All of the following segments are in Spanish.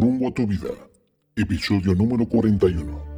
Rumbo a tu vida, episodio número 41.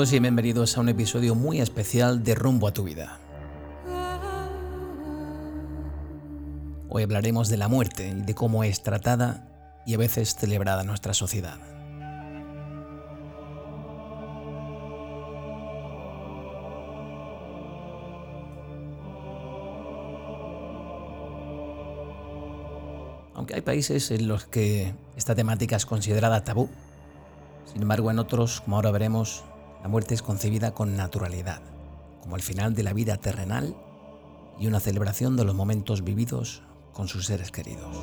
Amigos y bienvenidos a un episodio muy especial de Rumbo a tu vida. Hoy hablaremos de la muerte y de cómo es tratada y a veces celebrada nuestra sociedad. Aunque hay países en los que esta temática es considerada tabú, sin embargo en otros, como ahora veremos, la muerte es concebida con naturalidad, como el final de la vida terrenal y una celebración de los momentos vividos con sus seres queridos.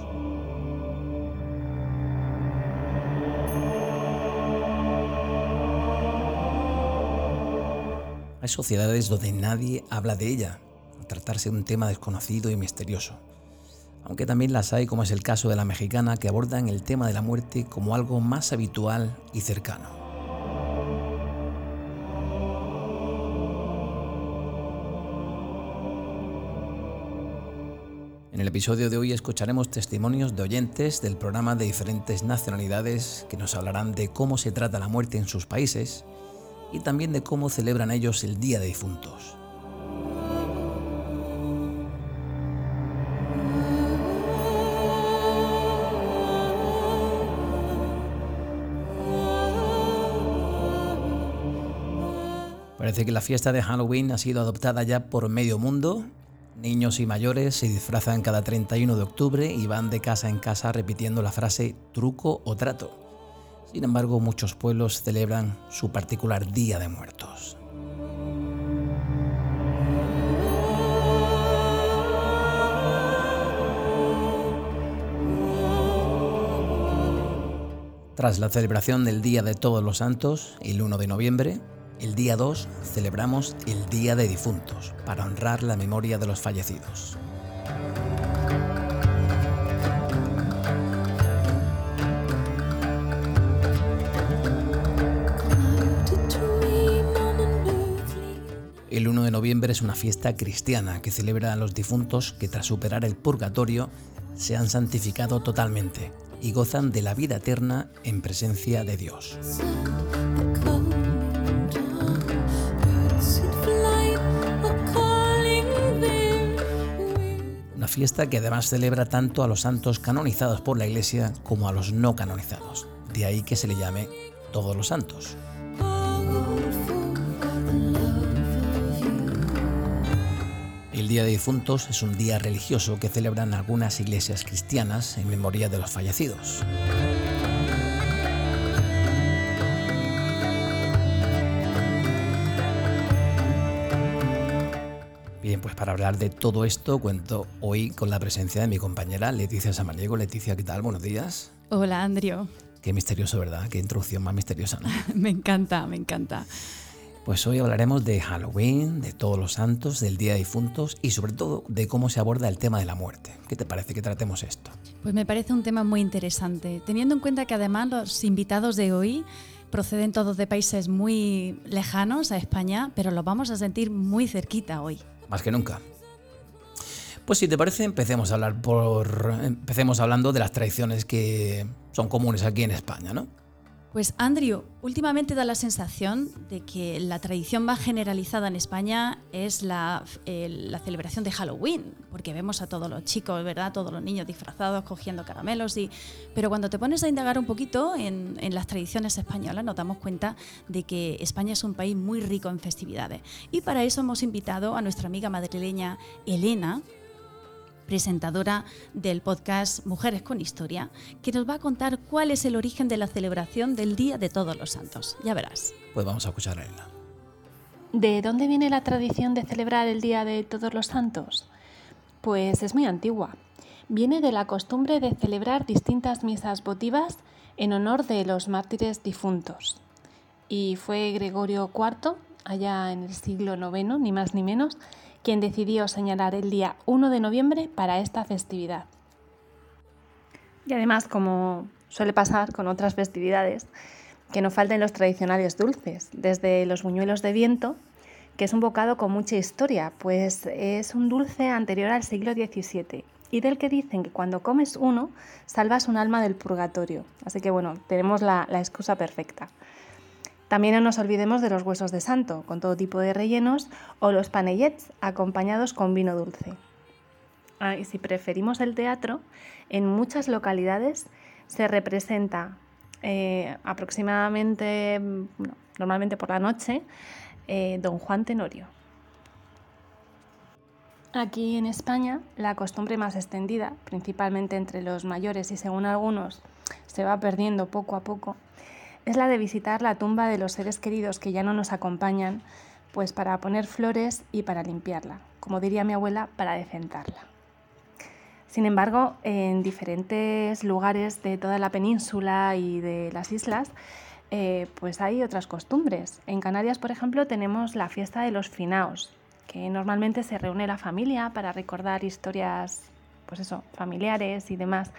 Hay sociedades donde nadie habla de ella, al tratarse de un tema desconocido y misterioso, aunque también las hay como es el caso de la mexicana que abordan el tema de la muerte como algo más habitual y cercano. En el episodio de hoy escucharemos testimonios de oyentes del programa de diferentes nacionalidades que nos hablarán de cómo se trata la muerte en sus países y también de cómo celebran ellos el Día de Difuntos. Parece que la fiesta de Halloween ha sido adoptada ya por medio mundo Niños y mayores se disfrazan cada 31 de octubre y van de casa en casa repitiendo la frase truco o trato. Sin embargo, muchos pueblos celebran su particular Día de Muertos. Tras la celebración del Día de Todos los Santos, el 1 de noviembre, el día 2 celebramos el Día de Difuntos para honrar la memoria de los fallecidos. El 1 de noviembre es una fiesta cristiana que celebra a los difuntos que tras superar el purgatorio se han santificado totalmente y gozan de la vida eterna en presencia de Dios. Fiesta que además celebra tanto a los santos canonizados por la Iglesia como a los no canonizados. De ahí que se le llame todos los santos. El Día de Difuntos es un día religioso que celebran algunas iglesias cristianas en memoria de los fallecidos. Para hablar de todo esto cuento hoy con la presencia de mi compañera Leticia Samaniego. Leticia, ¿qué tal? Buenos días. Hola, Andrio. Qué misterioso, ¿verdad? Qué introducción más misteriosa, ¿no? me encanta, me encanta. Pues hoy hablaremos de Halloween, de todos los santos, del Día de Difuntos y sobre todo de cómo se aborda el tema de la muerte. ¿Qué te parece que tratemos esto? Pues me parece un tema muy interesante, teniendo en cuenta que además los invitados de hoy proceden todos de países muy lejanos a España, pero los vamos a sentir muy cerquita hoy más que nunca. Pues si te parece, empecemos a hablar por. Empecemos hablando de las tradiciones que son comunes aquí en España, ¿no? Pues Andrew, últimamente da la sensación de que la tradición más generalizada en España es la, celebración de Halloween, porque vemos a todos los chicos, ¿verdad? Todos los niños disfrazados, cogiendo caramelos. Y, pero cuando te pones a indagar un poquito en, en las tradiciones españolas, nos damos cuenta de que España es un país muy rico en festividades. Y para eso hemos invitado a nuestra amiga madrileña Elena, presentadora del podcast Mujeres con Historia, que nos va a contar cuál es el origen de la celebración del Día de Todos los Santos. Ya verás. Pues vamos a escuchar a ella. ¿De dónde viene la tradición de celebrar el Día de Todos los Santos? Pues es muy antigua. Viene de la costumbre de celebrar distintas misas votivas en honor de los mártires difuntos. Y fue Gregorio IV, allá en el siglo IX, ni más ni menos, quien decidió señalar el día 1 de noviembre para esta festividad. Y además, como suele pasar con otras festividades, que no falten los tradicionales dulces, desde los buñuelos de viento, que es un bocado con mucha historia, pues es un dulce anterior al siglo XVII y del que dicen que cuando comes uno salvas un alma del purgatorio. Así que bueno, tenemos la, excusa perfecta. También no nos olvidemos de los huesos de santo, con todo tipo de rellenos, o los panellets acompañados con vino dulce. Ah, si preferimos el teatro, en muchas localidades se representa eh, aproximadamente, normalmente por la noche, eh, Don Juan Tenorio. Aquí en España, la costumbre más extendida, principalmente entre los mayores y según algunos se va perdiendo poco a poco, es la de visitar la tumba de los seres queridos que ya no nos acompañan, pues para poner flores y para limpiarla, como diría mi abuela, para decentarla. Sin embargo, en diferentes lugares de toda la península y de las islas, eh, pues hay otras costumbres. En Canarias, por ejemplo, tenemos la fiesta de los finaos, que normalmente se reúne la familia para recordar historias, pues eso, familiares y demás.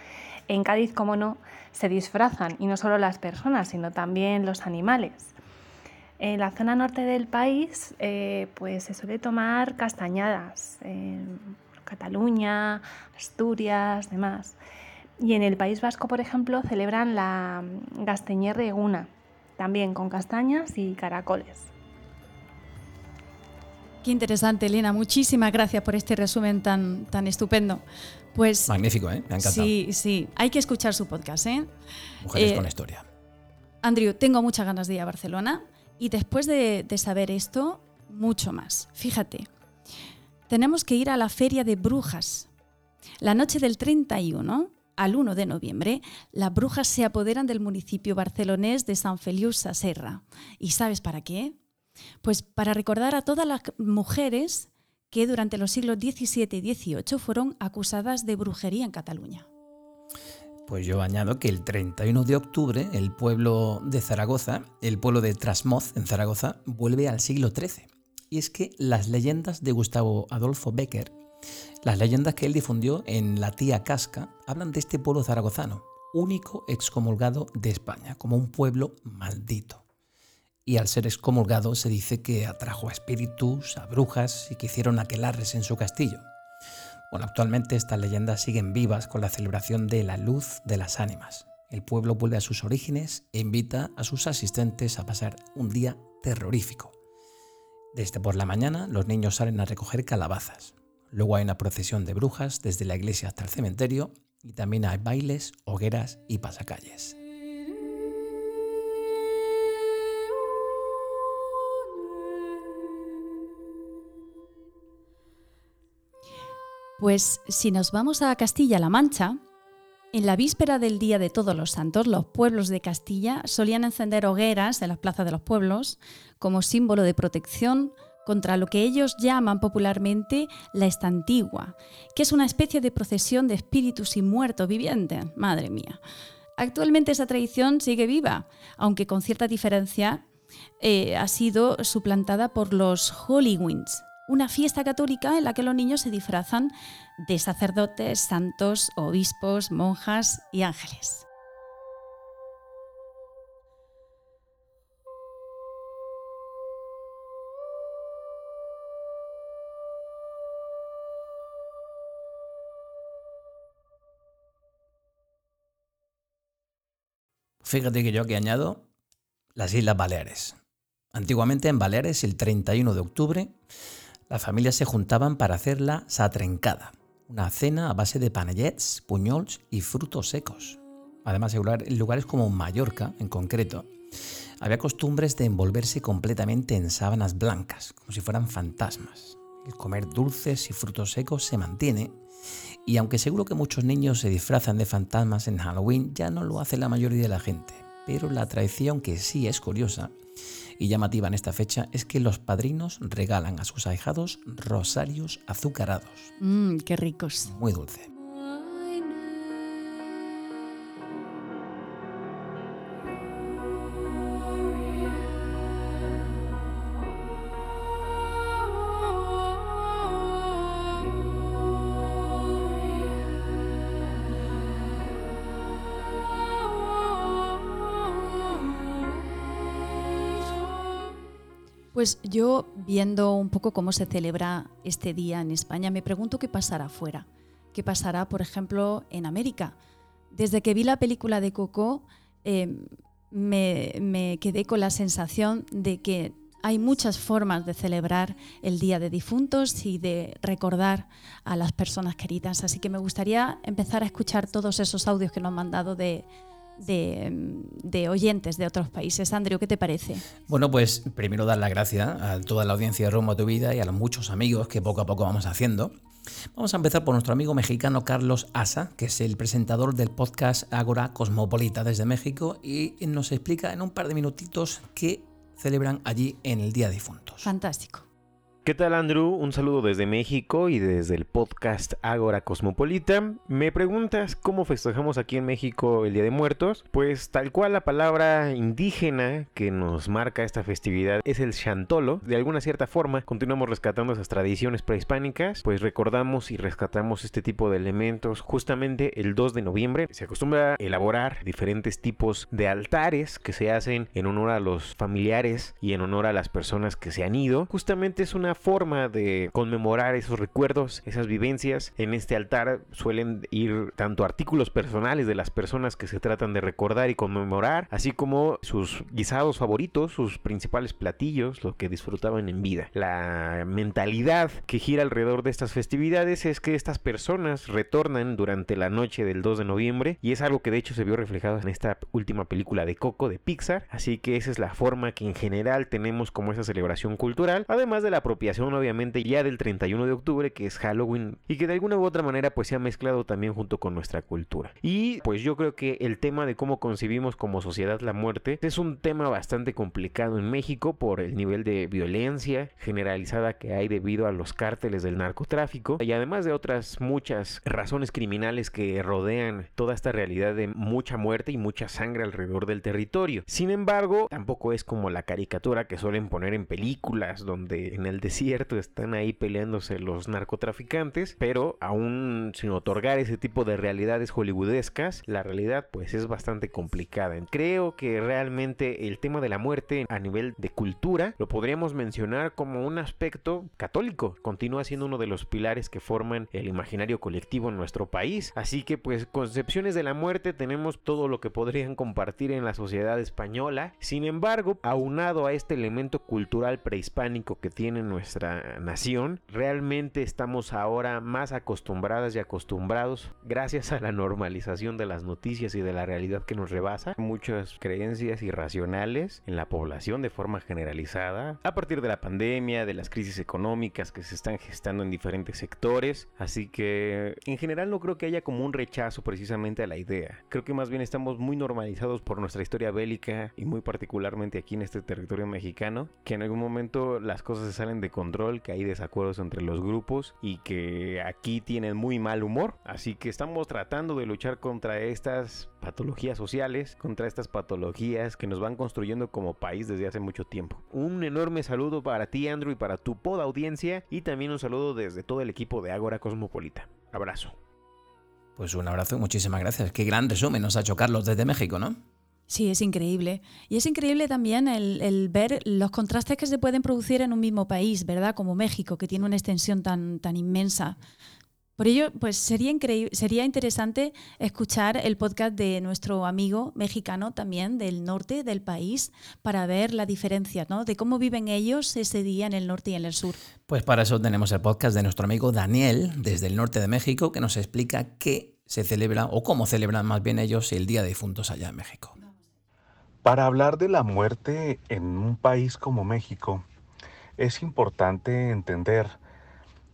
En Cádiz, como no, se disfrazan, y no solo las personas, sino también los animales. En la zona norte del país, eh, pues se suele tomar castañadas, en Cataluña, Asturias, demás. Y en el País Vasco, por ejemplo, celebran la Gasteñer Eguna, también con castañas y caracoles. Qué interesante, Elena. Muchísimas gracias por este resumen tan, tan estupendo. Pues, Magnífico, ¿eh? Me ha encantado. Sí, sí. Hay que escuchar su podcast, ¿eh? Mujeres eh, con historia. Andrew, tengo muchas ganas de ir a Barcelona y después de, de saber esto, mucho más. Fíjate, tenemos que ir a la Feria de Brujas. La noche del 31 al 1 de noviembre, las brujas se apoderan del municipio barcelonés de San Feliu Saserra. ¿Y sabes para qué? Pues para recordar a todas las mujeres que durante los siglos XVII y XVIII fueron acusadas de brujería en Cataluña. Pues yo añado que el 31 de octubre el pueblo de Zaragoza, el pueblo de Trasmoz en Zaragoza, vuelve al siglo XIII. Y es que las leyendas de Gustavo Adolfo Becker, las leyendas que él difundió en La Tía Casca, hablan de este pueblo zaragozano, único excomulgado de España, como un pueblo maldito y al ser excomulgado se dice que atrajo a espíritus, a brujas y que hicieron aquelarres en su castillo. Bueno, actualmente estas leyendas siguen vivas con la celebración de la luz de las ánimas. El pueblo vuelve a sus orígenes e invita a sus asistentes a pasar un día terrorífico. Desde por la mañana los niños salen a recoger calabazas. Luego hay una procesión de brujas desde la iglesia hasta el cementerio y también hay bailes, hogueras y pasacalles. Pues si nos vamos a Castilla-La Mancha, en la víspera del Día de Todos los Santos, los pueblos de Castilla solían encender hogueras en las plazas de los pueblos como símbolo de protección contra lo que ellos llaman popularmente la estantigua, que es una especie de procesión de espíritus y muertos vivientes. Madre mía. Actualmente esa tradición sigue viva, aunque con cierta diferencia eh, ha sido suplantada por los Hollywinds, una fiesta católica en la que los niños se disfrazan de sacerdotes, santos, obispos, monjas y ángeles. Fíjate que yo aquí añado las Islas Baleares. Antiguamente en Baleares, el 31 de octubre, las familias se juntaban para hacer la satrencada, una cena a base de panellets, puñols y frutos secos. Además, en lugares como Mallorca, en concreto, había costumbres de envolverse completamente en sábanas blancas, como si fueran fantasmas. el comer dulces y frutos secos se mantiene, y aunque seguro que muchos niños se disfrazan de fantasmas en Halloween, ya no lo hace la mayoría de la gente. Pero la tradición que sí es curiosa y llamativa en esta fecha es que los padrinos regalan a sus ahijados rosarios azucarados. Mmm, qué ricos. Muy dulce. Pues yo, viendo un poco cómo se celebra este día en España, me pregunto qué pasará afuera. ¿Qué pasará, por ejemplo, en América? Desde que vi la película de Coco, eh, me, me quedé con la sensación de que hay muchas formas de celebrar el Día de Difuntos y de recordar a las personas queridas. Así que me gustaría empezar a escuchar todos esos audios que nos han mandado de, de, oyentes de otros países. Andrew, ¿qué te parece? Bueno, pues primero dar las gracias a toda la audiencia de Rumbo a tu Vida y a los muchos amigos que poco a poco vamos haciendo. Vamos a empezar por nuestro amigo mexicano Carlos Asa, que es el presentador del podcast Agora Cosmopolita desde México y nos explica en un par de minutitos qué celebran allí en el Día de Difuntos. Fantástico. ¿Qué tal Andrew? Un saludo desde México y desde el podcast Ágora Cosmopolita. Me preguntas cómo festejamos aquí en México el Día de Muertos. Pues tal cual la palabra indígena que nos marca esta festividad es el chantolo. De alguna cierta forma continuamos rescatando esas tradiciones prehispánicas, pues recordamos y rescatamos este tipo de elementos justamente el 2 de noviembre. Se acostumbra a elaborar diferentes tipos de altares que se hacen en honor a los familiares y en honor a las personas que se han ido. Justamente es una forma de conmemorar esos recuerdos, esas vivencias. En este altar suelen ir tanto artículos personales de las personas que se tratan de recordar y conmemorar, así como sus guisados favoritos, sus principales platillos, lo que disfrutaban en vida. La mentalidad que gira alrededor de estas festividades es que estas personas retornan durante la noche del 2 de noviembre y es algo que de hecho se vio reflejado en esta última película de Coco de Pixar, así que esa es la forma que en general tenemos como esa celebración cultural, además de la obviamente ya del 31 de octubre que es Halloween y que de alguna u otra manera pues se ha mezclado también junto con nuestra cultura. Y pues yo creo que el tema de cómo concebimos como sociedad la muerte es un tema bastante complicado en México por el nivel de violencia generalizada que hay debido a los cárteles del narcotráfico y además de otras muchas razones criminales que rodean toda esta realidad de mucha muerte y mucha sangre alrededor del territorio. Sin embargo, tampoco es como la caricatura que suelen poner en películas donde en el desierto están ahí peleándose los narcotraficantes, pero aún sin otorgar ese tipo de realidades hollywoodescas, la realidad pues es bastante complicada. Creo que realmente el tema de la muerte a nivel de cultura lo podríamos mencionar como un aspecto católico. Continúa siendo uno de los pilares que forman el imaginario colectivo en nuestro país. Así que pues concepciones de la muerte tenemos todo lo que podrían compartir en la sociedad española. Sin embargo, aunado a este elemento cultural prehispánico que tiene nuestra nación, realmente estamos ahora más acostumbradas y acostumbrados, gracias a la normalización de las noticias y de la realidad que nos rebasa, muchas creencias irracionales en la población de forma generalizada, a partir de la pandemia, de las crisis económicas que se están gestando en diferentes sectores, así que en general no creo que haya como un rechazo precisamente a la idea, creo que más bien estamos muy normalizados por nuestra historia bélica y muy particularmente aquí en este territorio mexicano, que en algún momento las cosas se salen de control, que hay desacuerdos entre los grupos y que aquí tienen muy mal humor. Así que estamos tratando de luchar contra estas patologías sociales, contra estas patologías que nos van construyendo como país desde hace mucho tiempo. Un enorme saludo para ti, Andrew, y para tu poda audiencia, y también un saludo desde todo el equipo de Ágora Cosmopolita. Abrazo. Pues un abrazo y muchísimas gracias. Qué gran resumen nos ha hecho Carlos desde México, ¿no? Sí, es increíble. Y es increíble también el, ver los contrastes que se pueden producir en un mismo país, ¿verdad? Como México, que tiene una extensión tan, tan inmensa. Por ello, pues sería, sería interesante escuchar el podcast de nuestro amigo mexicano también del norte del país para ver la diferencia, ¿no? De cómo viven ellos ese día en el norte y en el sur. Pues para eso tenemos el podcast de nuestro amigo Daniel desde el norte de México que nos explica qué se celebra o cómo celebran más bien ellos el Día de Difuntos allá en México. Para hablar de la muerte en un país como México, es importante entender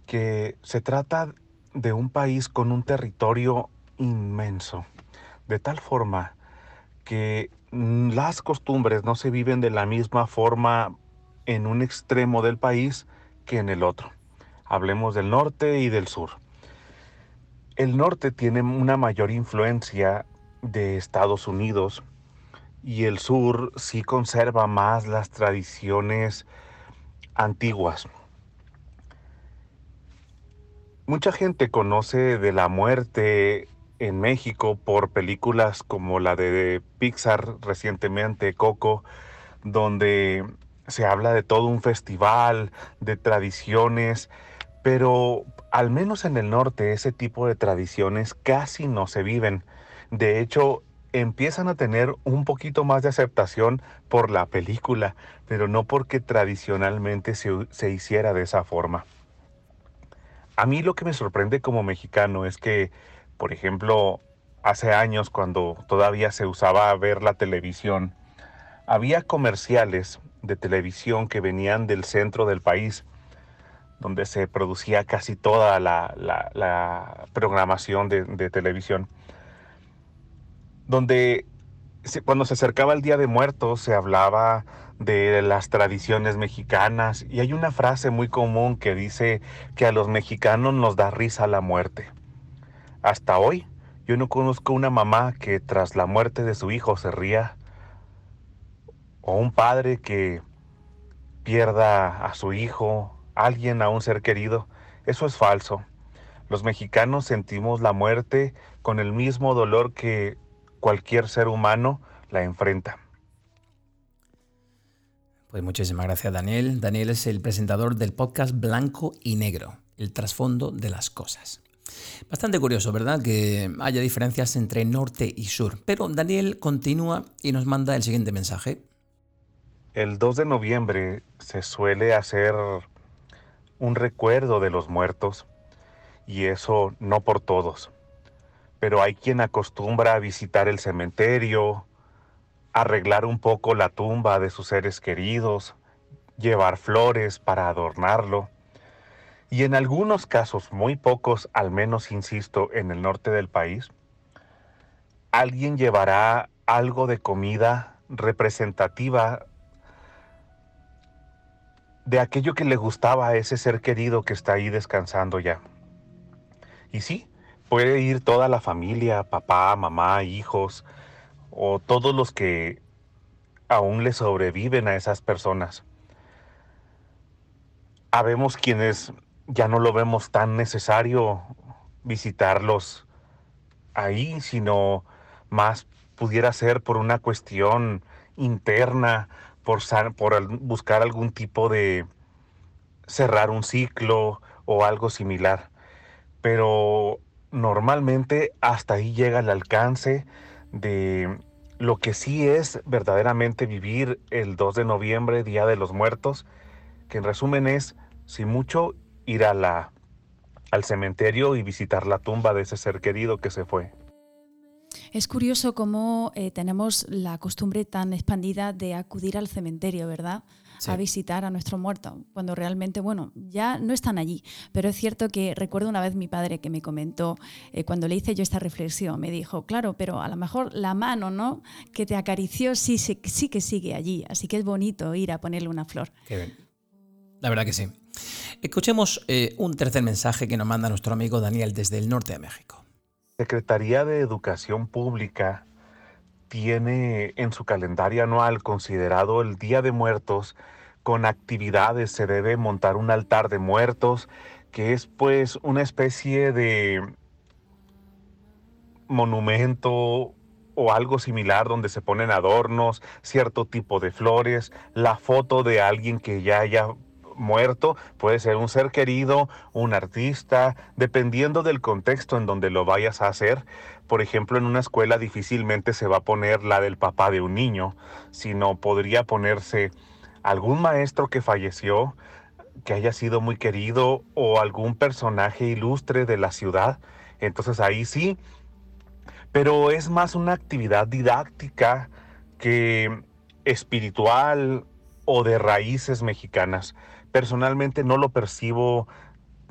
que se trata de un país con un territorio inmenso, de tal forma que las costumbres no se viven de la misma forma en un extremo del país que en el otro. Hablemos del norte y del sur. El norte tiene una mayor influencia de Estados Unidos y el sur sí conserva más las tradiciones antiguas. Mucha gente conoce de la muerte en México por películas como la de Pixar recientemente, Coco, donde se habla de todo un festival, de tradiciones, pero al menos en el norte ese tipo de tradiciones casi no se viven. De hecho, empiezan a tener un poquito más de aceptación por la película, pero no porque tradicionalmente se, se hiciera de esa forma. A mí lo que me sorprende como mexicano es que, por ejemplo, hace años cuando todavía se usaba ver la televisión, había comerciales de televisión que venían del centro del país, donde se producía casi toda la, programación de, televisión, donde cuando se acercaba el Día de Muertos se hablaba de las tradiciones mexicanas y hay una frase muy común que dice que a los mexicanos nos da risa la muerte. Hasta hoy yo no conozco una mamá que tras la muerte de su hijo se ría o un padre que pierda a su hijo, alguien, a un ser querido. Eso es falso. Los mexicanos sentimos la muerte con el mismo dolor que cualquier ser humano la enfrenta. Pues muchísimas gracias Daniel. Daniel es el presentador del podcast Blanco y Negro, el trasfondo de las cosas. Bastante curioso, ¿verdad? Que haya diferencias entre norte y sur. Pero Daniel continúa y nos manda el siguiente mensaje. El 2 de noviembre se suele hacer un recuerdo de los muertos y eso no por todos. Pero hay quien acostumbra a visitar el cementerio, arreglar un poco la tumba de sus seres queridos, llevar flores para adornarlo. Y en algunos casos, muy pocos, al menos insisto, en el norte del país, alguien llevará algo de comida representativa de aquello que le gustaba a ese ser querido que está ahí descansando ya. Y sí, puede ir toda la familia, papá, mamá, hijos, o todos los que aún le sobreviven a esas personas. Habemos quienes ya no lo vemos tan necesario visitarlos ahí, sino más pudiera ser por una cuestión interna, por, por buscar algún tipo de cerrar un ciclo o algo similar. Pero normalmente hasta ahí llega el alcance de lo que sí es verdaderamente vivir el 2 de noviembre, Día de los Muertos, que en resumen es, si mucho, ir a la, al cementerio y visitar la tumba de ese ser querido que se fue. Es curioso cómo eh, tenemos la costumbre tan expandida de acudir al cementerio, ¿verdad? A visitar a nuestro muerto, cuando realmente, bueno, ya no están allí. Pero es cierto que recuerdo una vez mi padre que me comentó, eh, cuando le hice yo esta reflexión, me dijo, claro, pero a lo mejor la mano, ¿no? Que te acarició sí, sí, sí que sigue allí. Así que es bonito ir a ponerle una flor. Qué bien. La verdad que sí. Escuchemos eh, un tercer mensaje que nos manda nuestro amigo Daniel desde el norte de México. Secretaría de Educación Pública tiene en su calendario anual considerado el Día de Muertos con actividades. Se debe montar un altar de muertos, que es pues una especie de monumento o algo similar donde se ponen adornos, cierto tipo de flores, la foto de alguien que ya haya muerto, puede ser un ser querido, un artista, dependiendo del contexto en donde lo vayas a hacer. Por ejemplo, en una escuela difícilmente se va a poner la del papá de un niño, sino podría ponerse algún maestro que falleció, que haya sido muy querido, o algún personaje ilustre de la ciudad. Entonces ahí sí, pero es más una actividad didáctica que espiritual o de raíces mexicanas personalmente no lo percibo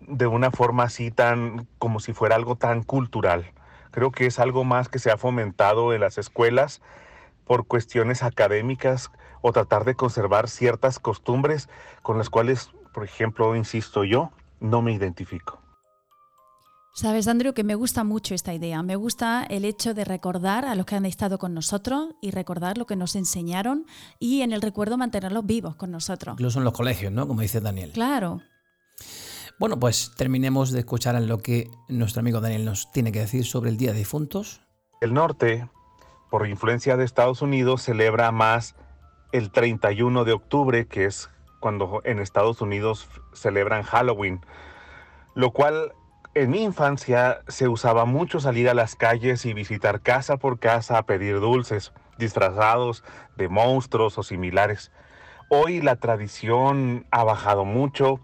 de una forma así tan como si fuera algo tan cultural. Creo que es algo más que se ha fomentado en las escuelas por cuestiones académicas o tratar de conservar ciertas costumbres con las cuales, por ejemplo, insisto yo, no me identifico. Sabes, Andrew, que me gusta mucho esta idea. Me gusta el hecho de recordar a los que han estado con nosotros y recordar lo que nos enseñaron y en el recuerdo mantenerlos vivos con nosotros. Incluso en los colegios, ¿no? Como dice Daniel. Claro. Bueno, pues terminemos de escuchar lo que nuestro amigo Daniel nos tiene que decir sobre el Día de Difuntos. El norte, por influencia de Estados Unidos, celebra más el 31 de octubre, que es cuando en Estados Unidos celebran Halloween, lo cual en mi infancia se usaba mucho salir a las calles y visitar casa por casa a pedir dulces, disfrazados de monstruos o similares. Hoy la tradición ha bajado mucho,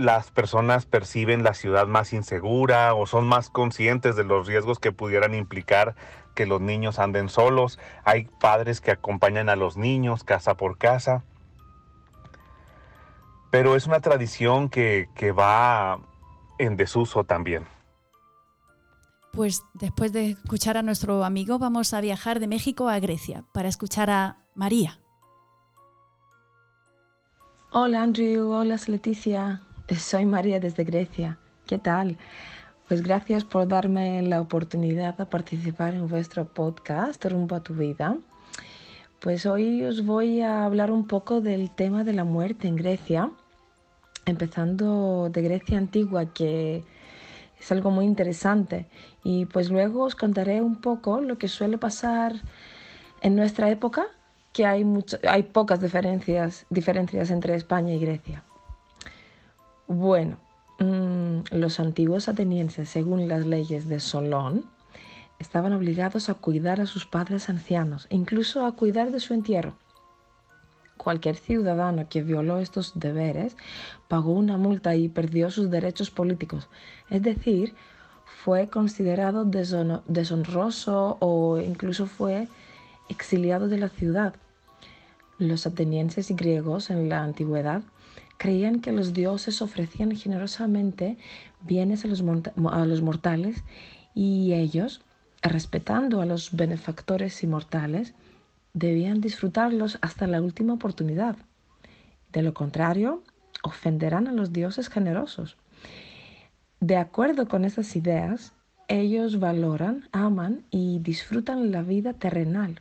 las personas perciben la ciudad más insegura o son más conscientes de los riesgos que pudieran implicar que los niños anden solos. Hay padres que acompañan a los niños casa por casa. Pero es una tradición que, que va en desuso también. Pues después de escuchar a nuestro amigo, vamos a viajar de México a Grecia para escuchar a María. Hola Andrew, hola Leticia, soy María desde Grecia. ¿Qué tal? Pues gracias por darme la oportunidad de participar en vuestro podcast Rumbo a tu vida. Pues hoy os voy a hablar un poco del tema de la muerte en Grecia empezando de Grecia antigua, que es algo muy interesante. Y pues luego os contaré un poco lo que suele pasar en nuestra época, que hay, hay pocas diferencias, diferencias entre España y Grecia. Bueno, mm, los antiguos atenienses, según las leyes de Solón, estaban obligados a cuidar a sus padres ancianos, incluso a cuidar de su entierro. Cualquier ciudadano que violó estos deberes pagó una multa y perdió sus derechos políticos, es decir, fue considerado deshonroso o incluso fue exiliado de la ciudad. Los atenienses y griegos en la antigüedad creían que los dioses ofrecían generosamente bienes a los, mortales y ellos, respetando a los benefactores inmortales, debían disfrutarlos hasta la última oportunidad. De lo contrario, ofenderán a los dioses generosos. De acuerdo con esas ideas, ellos valoran, aman y disfrutan la vida terrenal.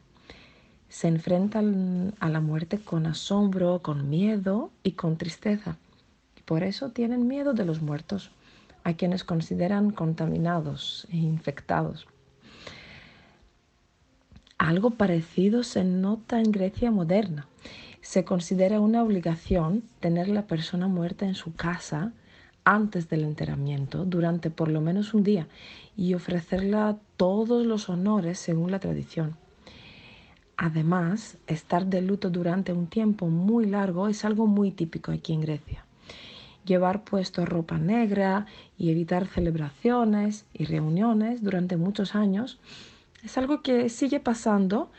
Se enfrentan a la muerte con asombro, con miedo y con tristeza. Y por eso tienen miedo de los muertos, a quienes consideran contaminados e infectados. Algo parecido se nota en Grecia moderna. Se considera una obligación tener la persona muerta en su casa antes del enterramiento durante por lo menos un día y ofrecerla todos los honores según la tradición. Además, estar de luto durante un tiempo muy largo es algo muy típico aquí en Grecia. Llevar puesto ropa negra y evitar celebraciones y reuniones durante muchos años es algo que sigue pasando,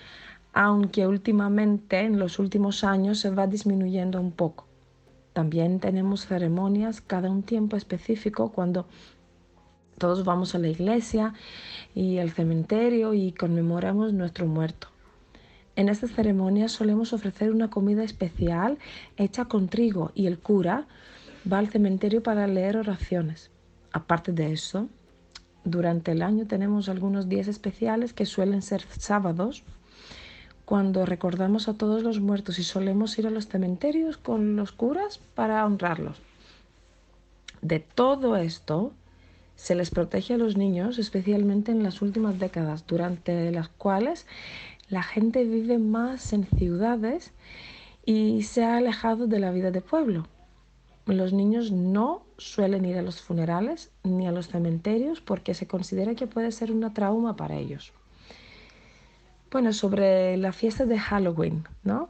aunque últimamente, en los últimos años, se va disminuyendo un poco. También tenemos ceremonias cada un tiempo específico cuando todos vamos a la iglesia y al cementerio y conmemoramos nuestro muerto. En estas ceremonias solemos ofrecer una comida especial hecha con trigo y el cura va al cementerio para leer oraciones. Aparte de eso, durante el año tenemos algunos días especiales que suelen ser sábados, cuando recordamos a todos los muertos y solemos ir a los cementerios con los curas para honrarlos. De todo esto se les protege a los niños, especialmente en las últimas décadas, durante las cuales la gente vive más en ciudades y se ha alejado de la vida de pueblo. Los niños no suelen ir a los funerales ni a los cementerios porque se considera que puede ser una trauma para ellos. Bueno, sobre la fiesta de Halloween, ¿no?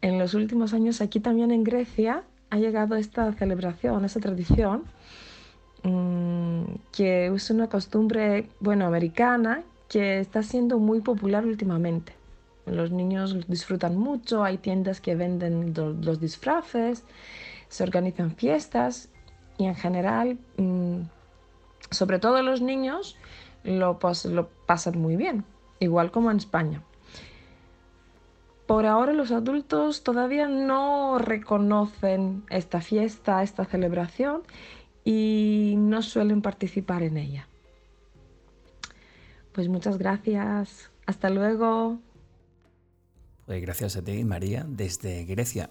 En los últimos años aquí también en Grecia ha llegado esta celebración, esta tradición, mmm, que es una costumbre, bueno, americana, que está siendo muy popular últimamente. Los niños disfrutan mucho, hay tiendas que venden los disfraces se organizan fiestas y en general, mm, sobre todo los niños, lo, lo pasan muy bien, igual como en España. Por ahora los adultos todavía no reconocen esta fiesta, esta celebración y no suelen participar en ella. Pues muchas gracias. Hasta luego. Pues gracias a ti, María, desde Grecia.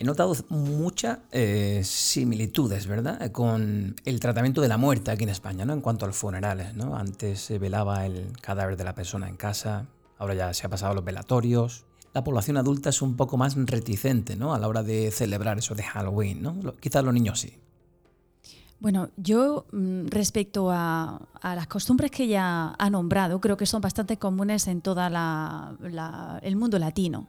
He notado muchas eh, similitudes, ¿verdad? Con el tratamiento de la muerte aquí en España, ¿no? En cuanto a los funerales, ¿no? Antes se velaba el cadáver de la persona en casa, ahora ya se ha pasado a los velatorios. La población adulta es un poco más reticente, ¿no? A la hora de celebrar eso de Halloween, ¿no? Quizás los niños sí. Bueno, yo mm, respecto a, las costumbres que ella ha nombrado, creo que son bastante comunes en todo el mundo latino.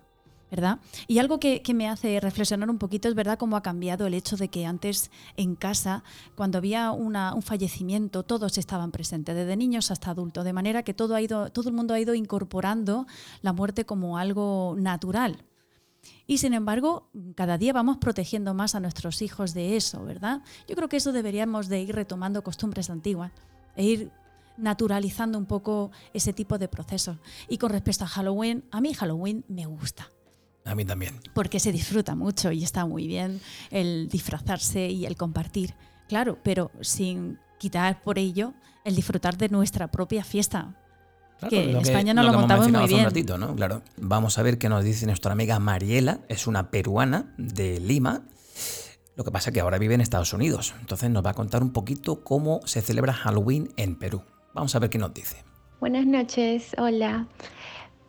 ¿verdad? Y algo que, me hace reflexionar un poquito es verdad cómo ha cambiado el hecho de que antes en casa, cuando había un fallecimiento, todos estaban presentes, desde niños hasta adultos, de manera que todo, ha ido, todo el mundo ha ido incorporando la muerte como algo natural. Y sin embargo, cada día vamos protegiendo más a nuestros hijos de eso, ¿verdad? Yo creo que eso deberíamos de ir retomando costumbres antiguas e ir naturalizando un poco ese tipo de procesos. Y con respecto a Halloween, a mí Halloween me gusta. A mí también. Porque se disfruta mucho y está muy bien el disfrazarse y el compartir. Claro, pero sin quitar por ello el disfrutar de nuestra propia fiesta que en España no lo, montamos muy bien. Claro. Vamos a ver qué nos dice nuestra amiga Mariela, es una peruana de Lima. Lo que pasa es que ahora vive en Estados Unidos. Entonces nos va a contar un poquito cómo se celebra Halloween en Perú. Vamos a ver qué nos dice. Buenas noches, hola.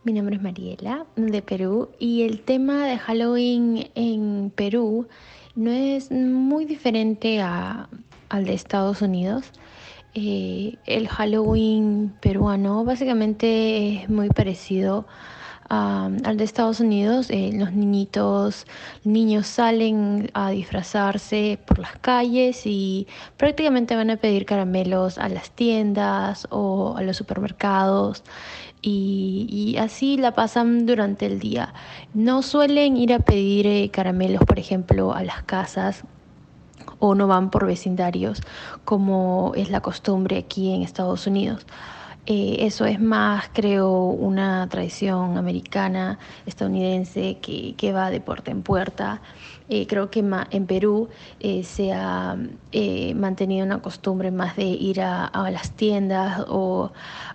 Mi nombre es Mariela de Perú y el tema de Halloween en Perú no es muy diferente a, al de Estados Unidos. Eh, el Halloween peruano básicamente es muy parecido al de Estados Unidos. Eh, los niñitos, niños salen a disfrazarse por las calles y prácticamente van a pedir caramelos a las tiendas o a los supermercados. Y, y, así la pasan durante el día. No suelen ir a pedir eh, caramelos, por ejemplo, a las casas o no van por vecindarios como es la costumbre aquí en Estados Unidos. Eh, eso es más, creo, una tradición americana, estadounidense, que, que va de puerta en puerta. Eh, creo que en Perú eh, se ha mantenido una costumbre más de ir a, las tiendas o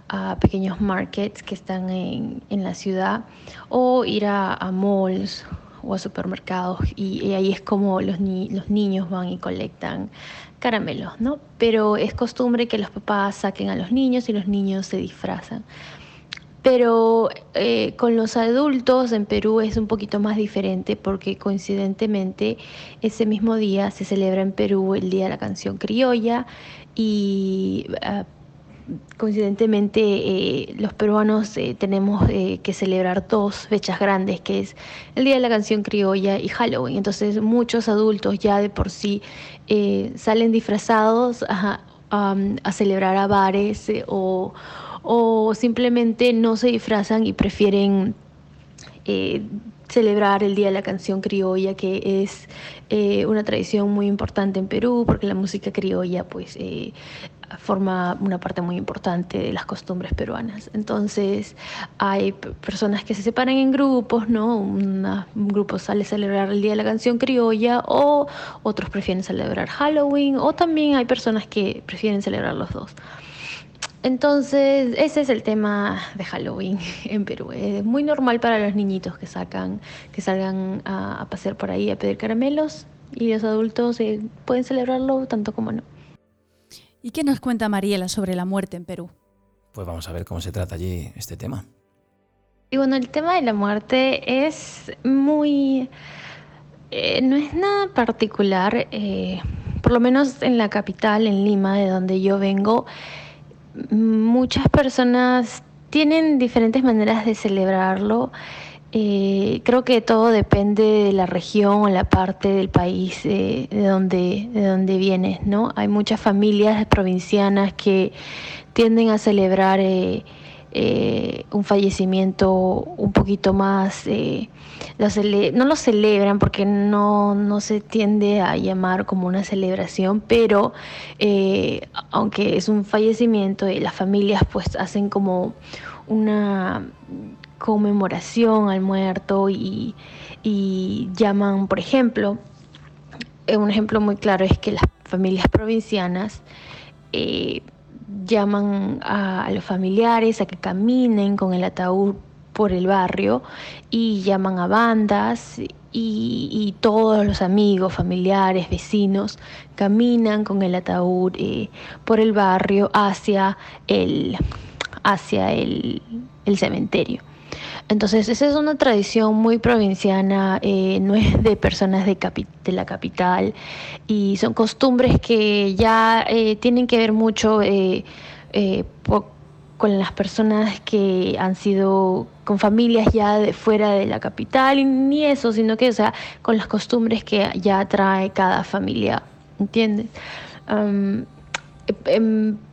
a pequeños markets que están en, en la ciudad o ir a, a malls o a supermercados y, ahí es como los, los niños van y colectan caramelos, ¿no? Pero es costumbre que los papás saquen a los niños y los niños se disfrazan. Pero eh, con los adultos en Perú es un poquito más diferente porque coincidentemente ese mismo día se celebra en Perú el Día de la Canción Criolla y ah, coincidentemente eh, los peruanos eh, tenemos eh, que celebrar dos fechas grandes, que es el Día de la Canción Criolla y Halloween. Entonces muchos adultos ya de por sí salen disfrazados a, celebrar a bares o, o, simplemente no se disfrazan y prefieren celebrar el Día de la Canción Criolla, que es una tradición muy importante en Perú, porque la música criolla pues forma una parte muy importante de las costumbres peruanas. Entonces hay personas que se separan en grupos, ¿no? un grupo sale a celebrar el Día de la Canción Criolla o otros prefieren celebrar Halloween o también hay personas que prefieren celebrar los dos. Entonces, ese es el tema de Halloween en Perú. Es muy normal para los niñitos que que salgan a, pasear por ahí a pedir caramelos y los adultos eh, pueden celebrarlo tanto como no. ¿Y qué nos cuenta Mariela sobre la muerte en Perú? Pues vamos a ver cómo se trata allí este tema. Y bueno, el tema de la muerte es muy... Eh, no es nada particular, eh, por lo menos en la capital, en Lima, de donde yo vengo, muchas personas tienen diferentes maneras de celebrarlo. Eh, creo que todo depende de la región o la parte del país de, donde, de donde vienes, ¿no? Hay muchas familias provincianas que tienden a celebrar eh, eh, un fallecimiento un poquito más, eh, no lo celebran porque no, no, se tiende a llamar como una celebración, pero eh, aunque es un fallecimiento, las familias pues hacen como una conmemoración al muerto y, y llaman, por ejemplo, un ejemplo muy claro es que las familias provincianas eh, llaman a, los familiares a que caminen con el ataúd por el barrio y llaman a bandas y, todos los amigos, familiares, vecinos caminan con el ataúd eh, por el barrio hacia el, hacia el cementerio. Entonces, esa es una tradición muy provinciana, eh, no es de personas de, de, la capital y son costumbres que ya eh, tienen que ver mucho eh, con las personas que han sido con familias ya de fuera de la capital y ni eso, sino que, o sea, con las costumbres que ya trae cada familia, ¿entiendes?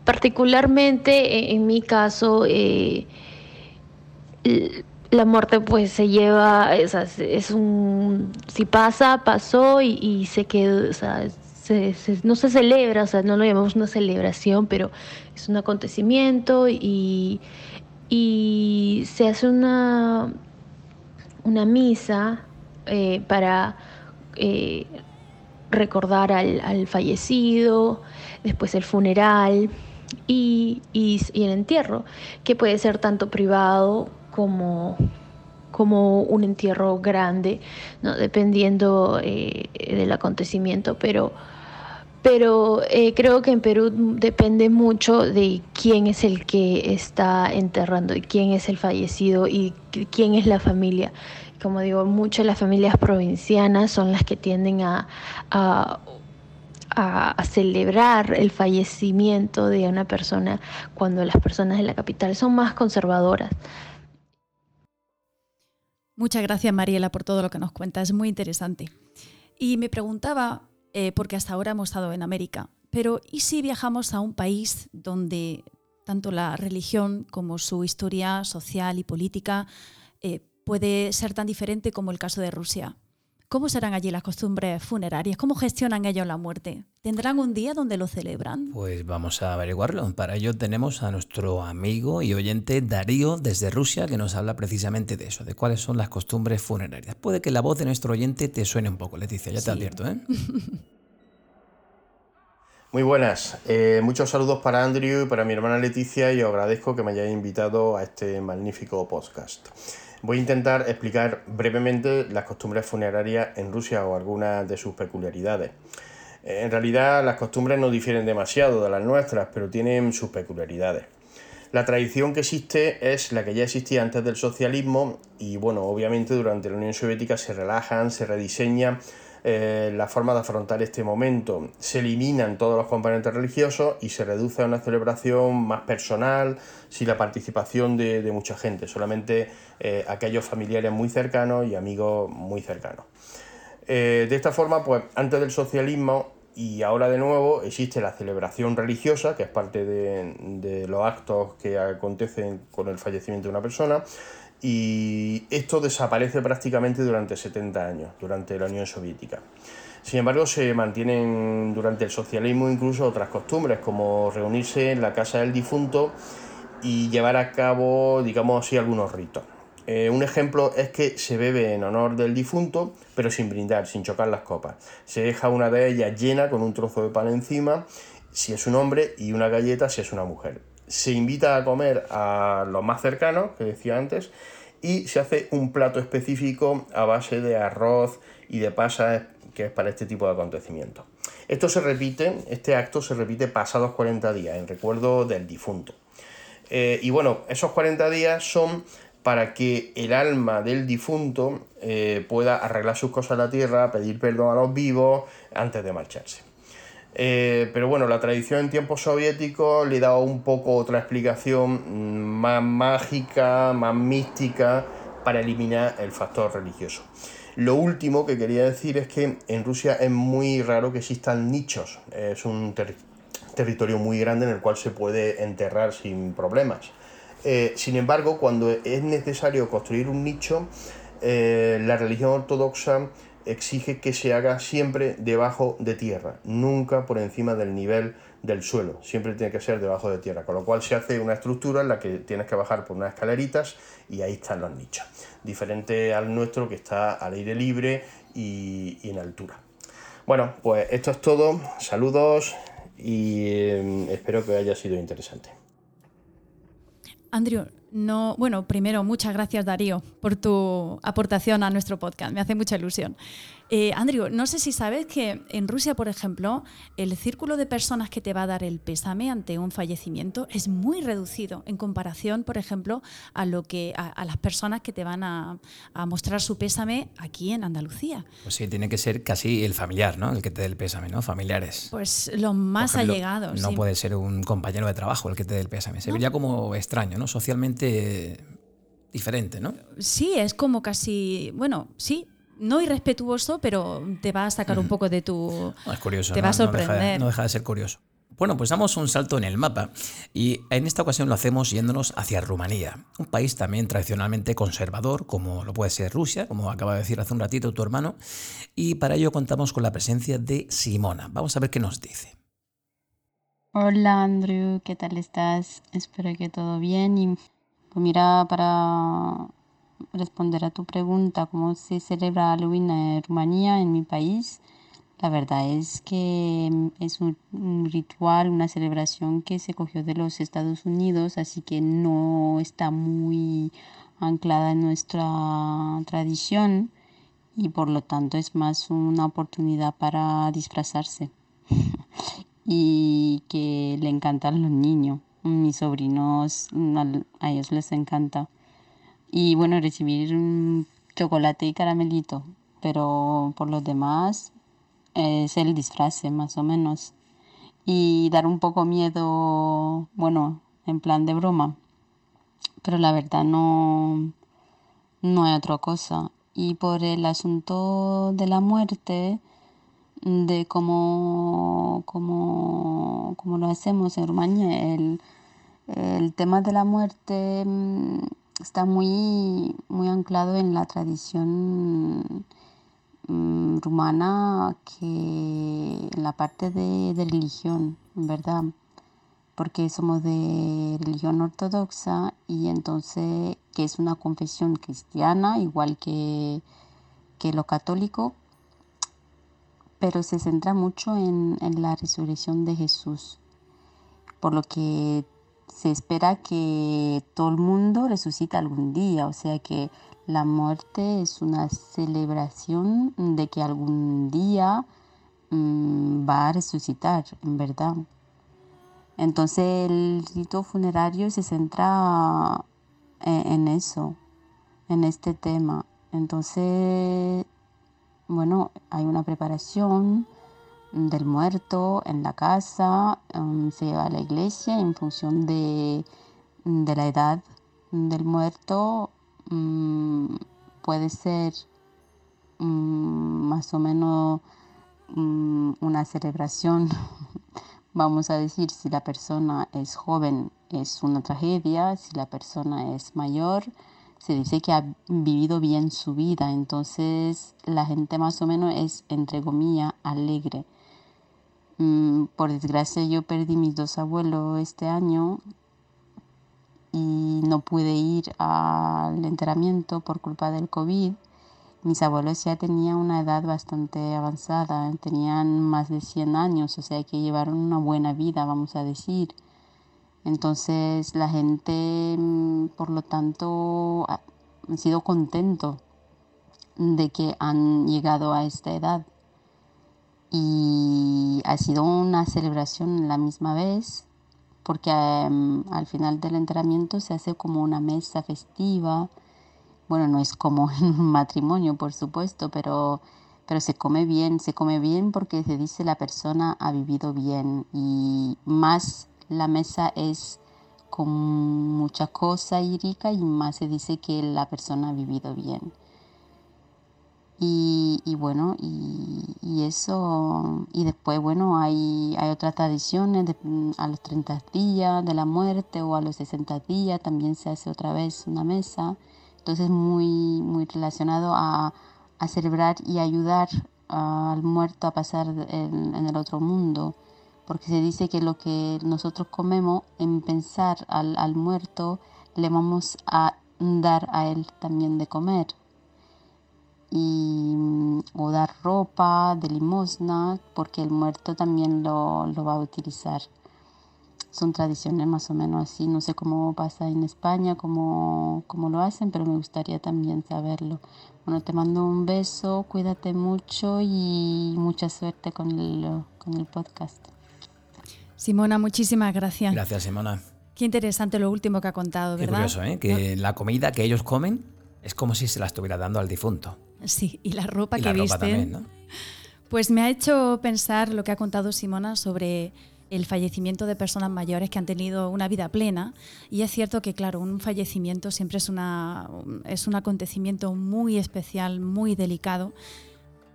particularmente en, mi caso, la muerte pues se lleva, es, un, si pasa, pasó y, se quedó, o sea, no se celebra, o sea, no lo llamamos una celebración, pero es un acontecimiento y, y se hace una, una misa eh, para eh, recordar al, fallecido, después el funeral y, y el entierro, que puede ser tanto privado como, como un entierro grande, ¿no? dependiendo eh, del acontecimiento, pero, pero eh, creo que en Perú depende mucho de quién es el que está enterrando y quién es el fallecido y quién es la familia. Como digo, muchas de las familias provincianas son las que tienden a, a a, celebrar el fallecimiento de una persona cuando las personas de la capital son más conservadoras. Muchas gracias, Mariela, por todo lo que nos cuenta. Es muy interesante. Y me preguntaba, eh, porque hasta ahora hemos estado en América, pero ¿y si viajamos a un país donde tanto la religión como su historia social y política eh, puede ser tan diferente como el caso de Rusia? ¿Cómo serán allí las costumbres funerarias? ¿Cómo gestionan ellos la muerte? ¿Tendrán un día donde lo celebran? Pues vamos a averiguarlo. Para ello tenemos a nuestro amigo y oyente Darío desde Rusia que nos habla precisamente de eso, de cuáles son las costumbres funerarias. Puede que la voz de nuestro oyente te suene un poco, Leticia, ya te advierto. ¿eh? Muy buenas, eh, muchos saludos para Andrew y para mi hermana Leticia y os agradezco que me hayáis invitado a este magnífico podcast. Voy a intentar explicar brevemente las costumbres funerarias en Rusia o algunas de sus peculiaridades. En realidad las costumbres no difieren demasiado de las nuestras, pero tienen sus peculiaridades. La tradición que existe es la que ya existía antes del socialismo y bueno, obviamente durante la Unión Soviética se relajan, se rediseñan eh, la forma de afrontar este momento. Se eliminan todos los componentes religiosos y se reduce a una celebración más personal, sin la participación de, mucha gente, solamente eh, aquellos familiares muy cercanos y amigos muy cercanos. Eh, de esta forma, pues antes del socialismo y ahora de nuevo existe la celebración religiosa, que es parte de, de los actos que acontecen con el fallecimiento de una persona, y esto desaparece prácticamente durante 70 años, durante la Unión Soviética. Sin embargo, se mantienen durante el socialismo incluso otras costumbres, como reunirse en la casa del difunto y llevar a cabo, digamos así, algunos ritos. Eh, un ejemplo es que se bebe en honor del difunto, pero sin brindar, sin chocar las copas. Se deja una de ellas llena con un trozo de pan encima, si es un hombre, y una galleta si es una mujer se invita a comer a los más cercanos, que decía antes, y se hace un plato específico a base de arroz y de pasas, que es para este tipo de acontecimientos. Esto se repite, este acto se repite pasados 40 días, en recuerdo del difunto. Eh, y bueno, esos 40 días son para que el alma del difunto eh, pueda arreglar sus cosas en la tierra, pedir perdón a los vivos antes de marcharse. Eh, pero bueno, la tradición en tiempos soviéticos le da un poco otra explicación mm, más mágica, más mística, para eliminar el factor religioso. Lo último que quería decir es que en Rusia es muy raro que existan nichos. Es un territorio muy grande en el cual se puede enterrar sin problemas. Eh, sin embargo, cuando es necesario construir un nicho, eh, la religión ortodoxa exige que se haga siempre debajo de tierra, nunca por encima del nivel del suelo, siempre tiene que ser debajo de tierra, con lo cual se hace una estructura en la que tienes que bajar por unas escaleritas y ahí están los nichos, diferente al nuestro que está al aire libre y, en altura. Bueno, pues esto es todo, saludos y eh, espero que haya sido interesante. No, bueno, primero, muchas gracias Darío por tu aportación a nuestro podcast. Me hace mucha ilusión. Eh, Andrew, no sé si sabes que en Rusia, por ejemplo, el círculo de personas que te va a dar el pésame ante un fallecimiento es muy reducido en comparación, por ejemplo, a lo que a, las personas que te van a, mostrar su pésame aquí en Andalucía. Pues sí, tiene que ser casi el familiar, ¿no? El que te dé el pésame, ¿no? Familiares. Pues los más allegados. No puede ser un compañero de trabajo el que te dé el pésame. Se vería como extraño, ¿no? Socialmente diferente, ¿no? Sí, es como casi, bueno, sí, no irrespetuoso, pero te va a sacar un poco de tu... es curioso. Te va a sorprender. No deja, de ser curioso. Bueno, pues damos un salto en el mapa y en esta ocasión lo hacemos yéndonos hacia Rumanía, un país también tradicionalmente conservador, como lo puede ser Rusia, como acaba de decir hace un ratito tu hermano, y para ello contamos con la presencia de Simona. Vamos a ver qué nos dice. Hola Andrew, ¿qué tal estás? Espero que todo bien y pues mira, para responder a tu pregunta, cómo se celebra Halloween en Rumanía, en mi país. La verdad es que mm, es un, ritual, una celebración que se cogió de los Estados Unidos, así que no está muy anclada en nuestra tradición y por lo tanto es más una oportunidad para disfrazarse y que le encantan los niños. Mis sobrinos, a ellos les encanta y bueno, recibir un chocolate y caramelito, pero por lo demás es el disfraz más o menos. Y dar un poco miedo, bueno, en plan de broma, pero la verdad no, no hay otra cosa. Y por el asunto de la muerte, de cómo, cómo, cómo lo hacemos en Rumania, el, el tema de la muerte mm, está muy, muy anclado en la tradición mm, rumana que en la parte de, religión, ¿verdad? Porque somos de religión ortodoxa y entonces que es una confesión cristiana, igual que, que lo católico, pero se centra mucho en, en la resurrección de Jesús, por lo que se espera que todo el mundo resucite algún día, o sea que la muerte es una celebración de que algún día mm, va a resucitar, en verdad. Entonces el rito funerario se centra en, en eso, en este tema. Entonces, bueno, hay una preparación, del muerto en la casa, um, se lleva a la iglesia en función de, la edad del muerto. Mm, puede ser mm, más o menos una celebración, vamos a decir, si la persona es joven es una tragedia, si la persona es mayor se dice que ha vivido bien su vida, entonces la gente más o menos es, entre comillas, alegre. Mm, por desgracia yo perdí mis dos abuelos este año y no pude ir al enterramiento por culpa del COVID. Mis abuelos ya tenían una edad bastante avanzada, tenían más de 100 años, o sea que llevaron una buena vida, vamos a decir. Entonces la gente, mm, por lo tanto, ha sido contento de que han llegado a esta edad y ha sido una celebración la misma vez porque em, al final del entrenamiento se hace como una mesa festiva. Bueno, no es como en un matrimonio, por supuesto, pero, pero se come bien, se come bien porque se dice la persona ha vivido bien y más la mesa es con mucha cosa y rica y más se dice que la persona ha vivido bien. Y, bueno, y, eso, y después, bueno, hay, hay otras tradiciones, a los 30 días de la muerte o a los 60 días también se hace otra vez una mesa. Entonces, muy, muy relacionado a, a celebrar y ayudar al muerto a pasar en, en, el otro mundo. Porque se dice que lo que nosotros comemos, en pensar al, al muerto, le vamos a dar a él también de comer y, mm, o dar ropa de limosna porque el muerto también lo, lo, va a utilizar. Son tradiciones más o menos así, no sé cómo pasa en España, cómo, cómo lo hacen, pero me gustaría también saberlo. Bueno, te mando un beso, cuídate mucho y mucha suerte con el, con el podcast. Simona, muchísimas gracias. Gracias, Simona. Qué interesante lo último que ha contado, ¿verdad? Qué curioso, ¿eh? Que la comida que ellos comen es como si se la estuviera dando al difunto. Sí, y la ropa Y que la ropa visten. también, ¿no? Pues me ha hecho pensar lo que ha contado Simona sobre el fallecimiento de personas mayores que han tenido una vida plena. Y es cierto que, claro, un fallecimiento siempre es, una, es un acontecimiento muy especial, muy delicado.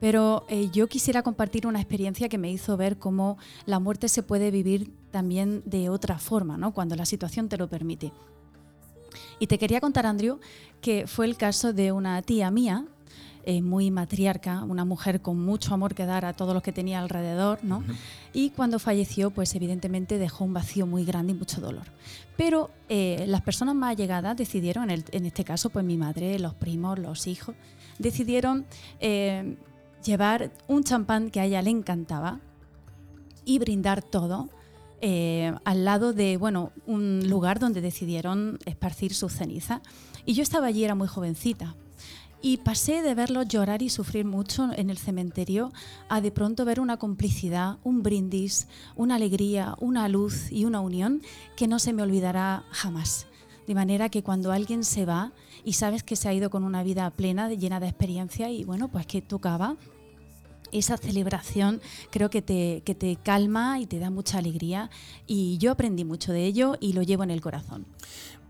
Pero eh, yo quisiera compartir una experiencia que me hizo ver cómo la muerte se puede vivir también de otra forma, ¿no? cuando la situación te lo permite. Y te quería contar, Andrew, que fue el caso de una tía mía, eh, muy matriarca, una mujer con mucho amor que dar a todos los que tenía alrededor, ¿no? Y cuando falleció, pues evidentemente dejó un vacío muy grande y mucho dolor. Pero eh, las personas más allegadas decidieron, en, el- en este caso, pues mi madre, los primos, los hijos, decidieron eh, llevar un champán que a ella le encantaba y brindar todo eh, al lado de bueno, un lugar donde decidieron esparcir sus cenizas. Y yo estaba allí, era muy jovencita. Y pasé de verlos llorar y sufrir mucho en el cementerio a de pronto ver una complicidad, un brindis, una alegría, una luz y una unión que no se me olvidará jamás. De manera que cuando alguien se va y sabes que se ha ido con una vida plena, llena de experiencia y bueno, pues que tocaba, esa celebración creo que te, que te calma y te da mucha alegría y yo aprendí mucho de ello y lo llevo en el corazón.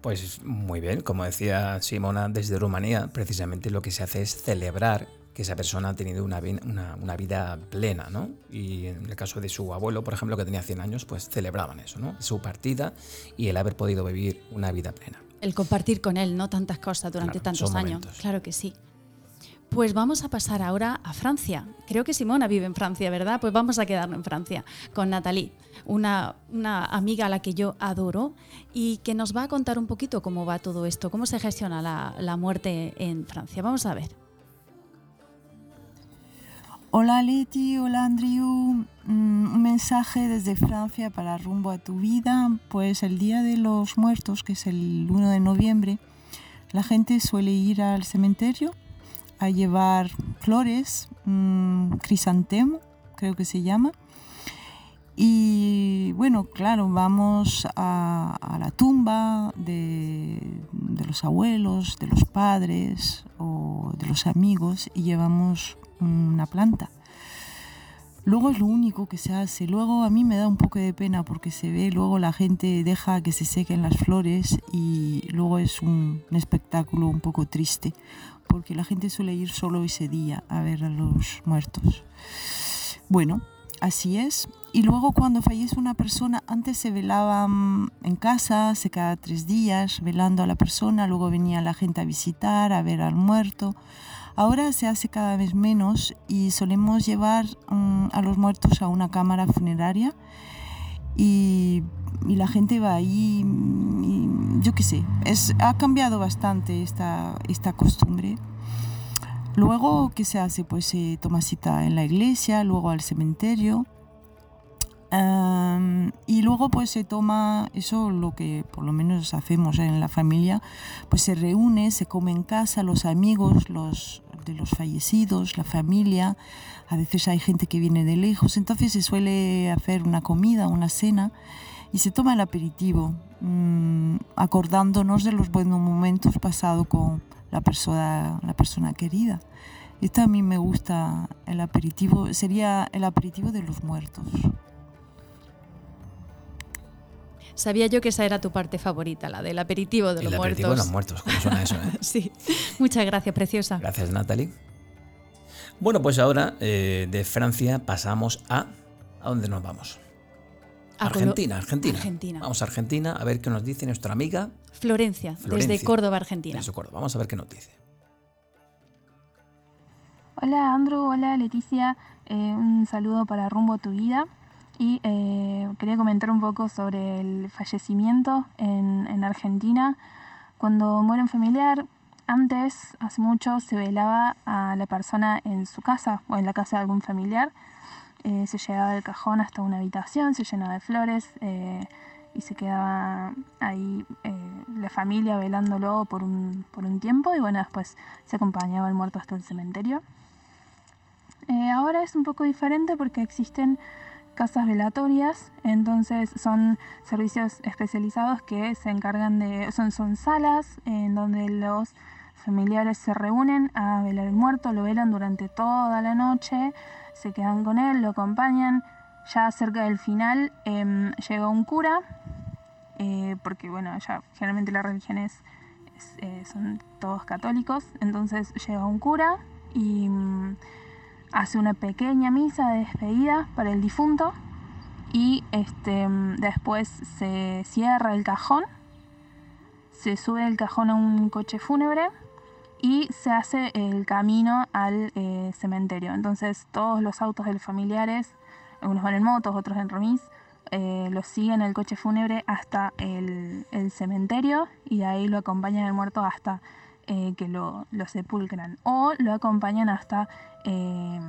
Pues muy bien, como decía Simona, desde Rumanía precisamente lo que se hace es celebrar que esa persona ha tenido una, vi- una- una vida plena, ¿no? Y en el caso de su abuelo, por ejemplo, que tenía 100 años, pues celebraban eso, ¿no? Su partida y el haber podido vivir una vida plena. El compartir con él, ¿no? Tantas cosas durante Claro, tantos años. Claro que sí. Pues vamos a pasar ahora a Francia. Creo que Simona vive en Francia, ¿verdad? Pues vamos a quedarnos en Francia con Nathalie, una, amiga a la que yo adoro y que nos va a contar un poquito cómo va todo esto, cómo se gestiona la, la muerte en Francia. Vamos a ver. Hola Leti, hola Andrew. Mm, Un mensaje desde Francia para rumbo a tu vida. Pues el Día de los Muertos, que es el 1 de noviembre, la gente suele ir al cementerio a llevar flores, mm, crisantemo, creo que se llama. Y bueno, claro, vamos a, la tumba de, de los abuelos, de los padres o de los amigos y llevamos una planta. Luego es lo único que se hace. Luego a mí me da un poco de pena porque se ve, luego la gente deja que se sequen las flores y luego es un espectáculo un poco triste porque la gente suele ir solo ese día a ver a los muertos. Bueno, así es. Y luego cuando fallece una persona, antes se velaba mm, en casa, se cada tres días velando a la persona, luego venía la gente a visitar, a ver al muerto. Ahora se hace cada vez menos y solemos llevar mm, a los muertos a una cámara funeraria y, y la gente va ahí, y yo qué sé, es, ha cambiado bastante esta, esta costumbre. Luego, ¿qué se hace? Pues se toma cita en la iglesia, luego al cementerio. Am, y luego pues se toma eso lo que por lo menos hacemos en la familia pues se reúne se come en casa los amigos los de los fallecidos la familia a veces hay gente que viene de lejos entonces se suele hacer una comida una cena y se toma el aperitivo mm, acordándonos de los buenos momentos pasados con la persona la persona querida esto a mí me gusta el aperitivo sería el aperitivo de los muertos Sabía yo que esa era tu parte favorita, la del aperitivo de el los aperitivo de muertos. los muertos, ¿cómo suena eso? eh? sí, muchas gracias, preciosa. Gracias, Natalie. Bueno, pues ahora eh, de Francia pasamos a... ¿A dónde nos vamos? A Colo- Argentina, Argentina. Argentina. Vamos a Argentina a ver qué nos dice nuestra amiga Florencia, Florencia. desde Córdoba, Argentina. desde Córdoba. Vamos a ver qué nos dice. Hola Andrew, hola Leticia, eh, un saludo para Rumbo a tu vida y eh, quería comentar un poco sobre el fallecimiento en, en Argentina. Cuando muere un familiar, antes, hace mucho, se velaba a la persona en su casa o en la casa de algún familiar. Eh, se llevaba el cajón hasta una habitación, se llenaba de flores eh, y se quedaba ahí eh, la familia velándolo por un, por un tiempo y bueno, después se acompañaba al muerto hasta el cementerio. Eh, ahora es un poco diferente porque existen casas velatorias, entonces son servicios especializados que se encargan de, son, son salas en donde los familiares se reúnen a velar el muerto, lo velan durante toda la noche, se quedan con él, lo acompañan. Ya cerca del final em, llega un cura, eh, porque bueno, ya generalmente la religión es, es, eh, son todos católicos, entonces llega un cura y mm, hace una pequeña misa de despedida para el difunto y este, mm, después se cierra el cajón, se sube el cajón a un coche fúnebre y se hace el camino al eh, cementerio. Entonces todos los autos de los familiares, unos van en motos, otros en remis, eh, los siguen el coche fúnebre hasta el, cementerio y ahí lo acompañan al muerto hasta eh, que lo, lo sepulcran o lo acompañan hasta, eh,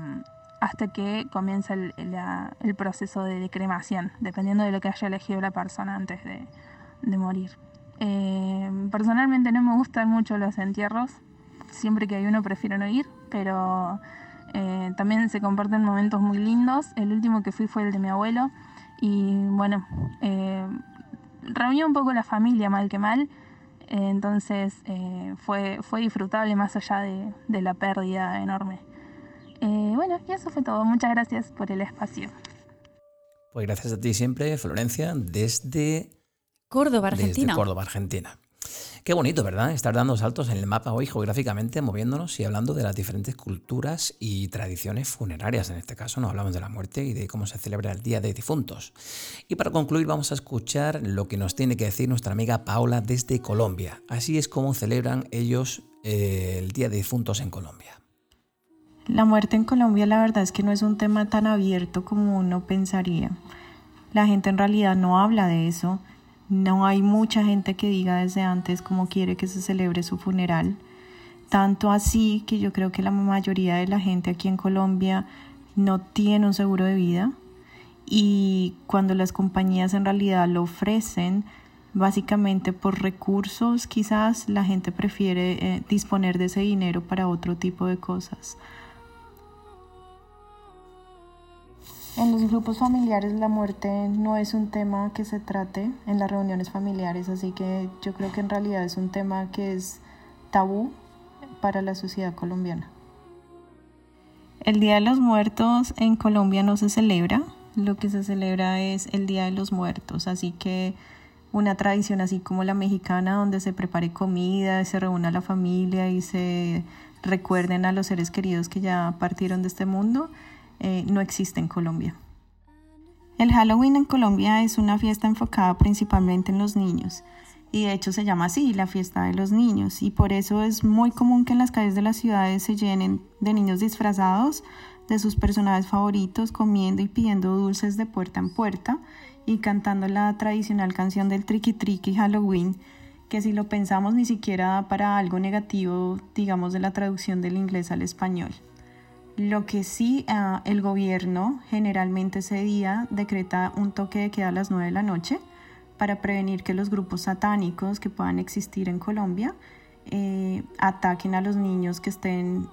hasta que comienza el, proceso de cremación, dependiendo de lo que haya elegido la persona antes de, morir. Personalmente no me gustan mucho los entierros, siempre que hay uno prefiero no ir, pero eh, también se comparten momentos muy lindos. El último que fui fue el de mi abuelo y bueno, eh, reunió un poco la familia mal que mal, eh, entonces eh, fue, fue disfrutable más allá de, de la pérdida enorme. Eh, bueno, y eso fue todo. Muchas gracias por el espacio. Pues gracias a ti siempre, Florencia, desde Córdoba, Argentina. Desde Córdoba, Argentina. Qué bonito, ¿verdad? Estar dando saltos en el mapa hoy geográficamente, moviéndonos y hablando de las diferentes culturas y tradiciones funerarias. En este caso, nos hablamos de la muerte y de cómo se celebra el Día de Difuntos. Y para concluir, vamos a escuchar lo que nos tiene que decir nuestra amiga Paula desde Colombia. Así es como celebran ellos eh, el Día de Difuntos en Colombia. La muerte en Colombia la verdad es que no es un tema tan abierto como uno pensaría. La gente en realidad no habla de eso. No hay mucha gente que diga desde antes cómo quiere que se celebre su funeral. Tanto así que yo creo que la mayoría de la gente aquí en Colombia no tiene un seguro de vida y cuando las compañías en realidad lo ofrecen, básicamente por recursos, quizás la gente prefiere eh, disponer de ese dinero para otro tipo de cosas. En los grupos familiares la muerte no es un tema que se trate en las reuniones familiares, así que yo creo que en realidad es un tema que es tabú para la sociedad colombiana. El Día de los Muertos en Colombia no se celebra, lo que se celebra es el Día de los Muertos, así que una tradición así como la mexicana donde se prepare comida, se reúna la familia y se recuerden a los seres queridos que ya partieron de este mundo, eh, no existe en Colombia. El Halloween en Colombia es una fiesta enfocada principalmente en los niños y de hecho se llama así, la fiesta de los niños y por eso es muy común que en las calles de las ciudades se llenen de niños disfrazados de sus personajes favoritos comiendo y pidiendo dulces de puerta en puerta y cantando la tradicional canción del Tricky Tricky Halloween que si lo pensamos ni siquiera da para algo negativo digamos de la traducción del inglés al español. Lo que sí uh, el gobierno generalmente ese día decreta un toque de queda a las 9 de la noche para prevenir que los grupos satánicos que puedan existir en Colombia eh, ataquen a los niños que estén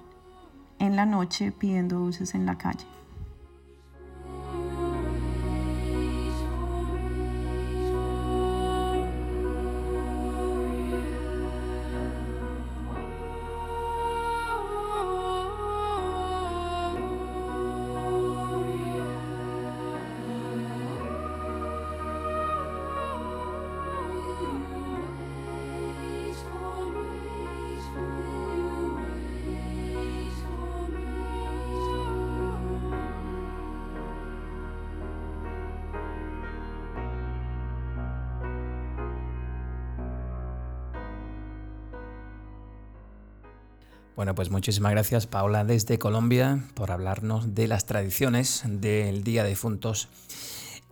en la noche pidiendo dulces en la calle. Bueno, pues muchísimas gracias Paola desde Colombia por hablarnos de las tradiciones del Día de Difuntos